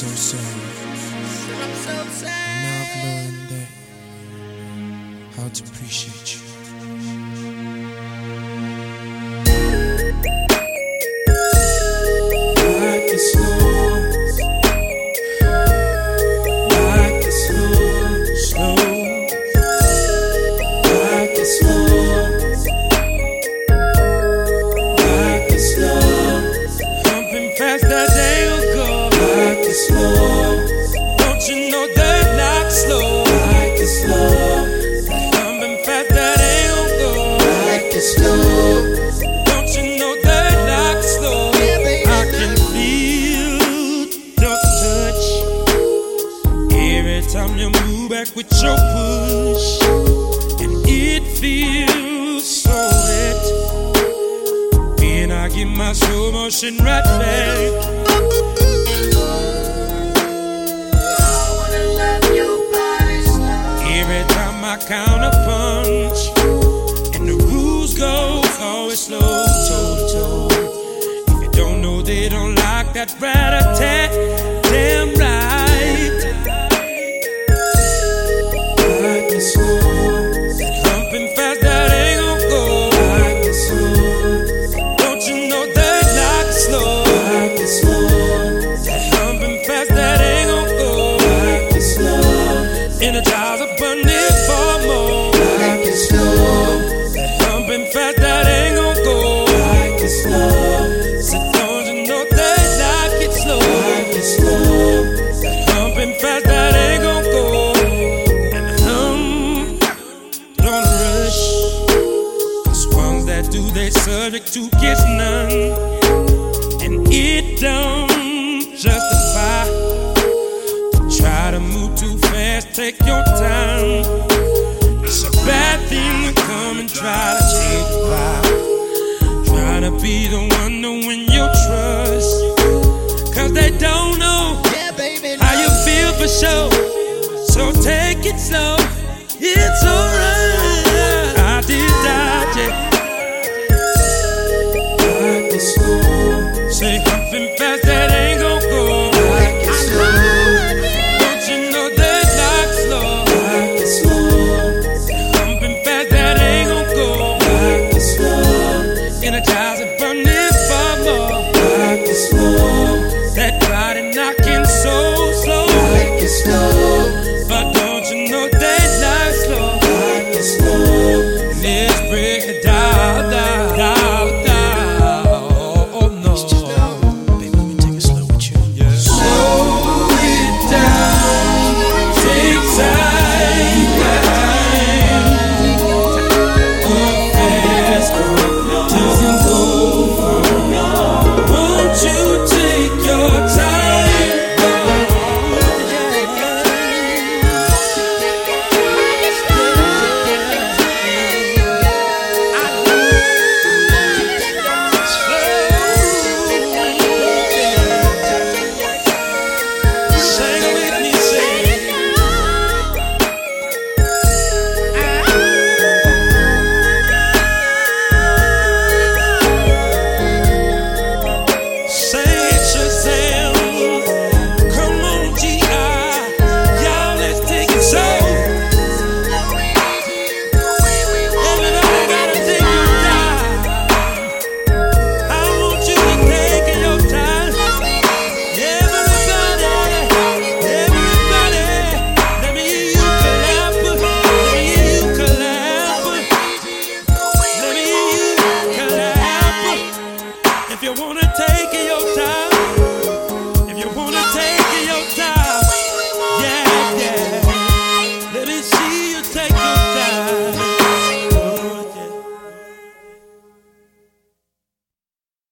so sorry. I'm so sad. Now I've learned that how to appreciate you. You move back with your push, and it feels so wet. When I get my slow motion right back. Every time I count a punch, and the rules go always slow, toe to toe. If you don't know, they don't like that rat a tat. Damn right. Energize abundant for more. Like it slow. Pumping fast, that ain't gon' go. Like it slow. So don't you know that like it slow? Like slow. That ain't gon' go. And hum, don't rush. Cause ones that do, they subject to get none. And it don't justify. Take your time. It's a bad thing to come and try to take the vibe. Trying to be the one to win your trust. Cause they don't know Yeah, baby. how you feel for sure. So take it slow.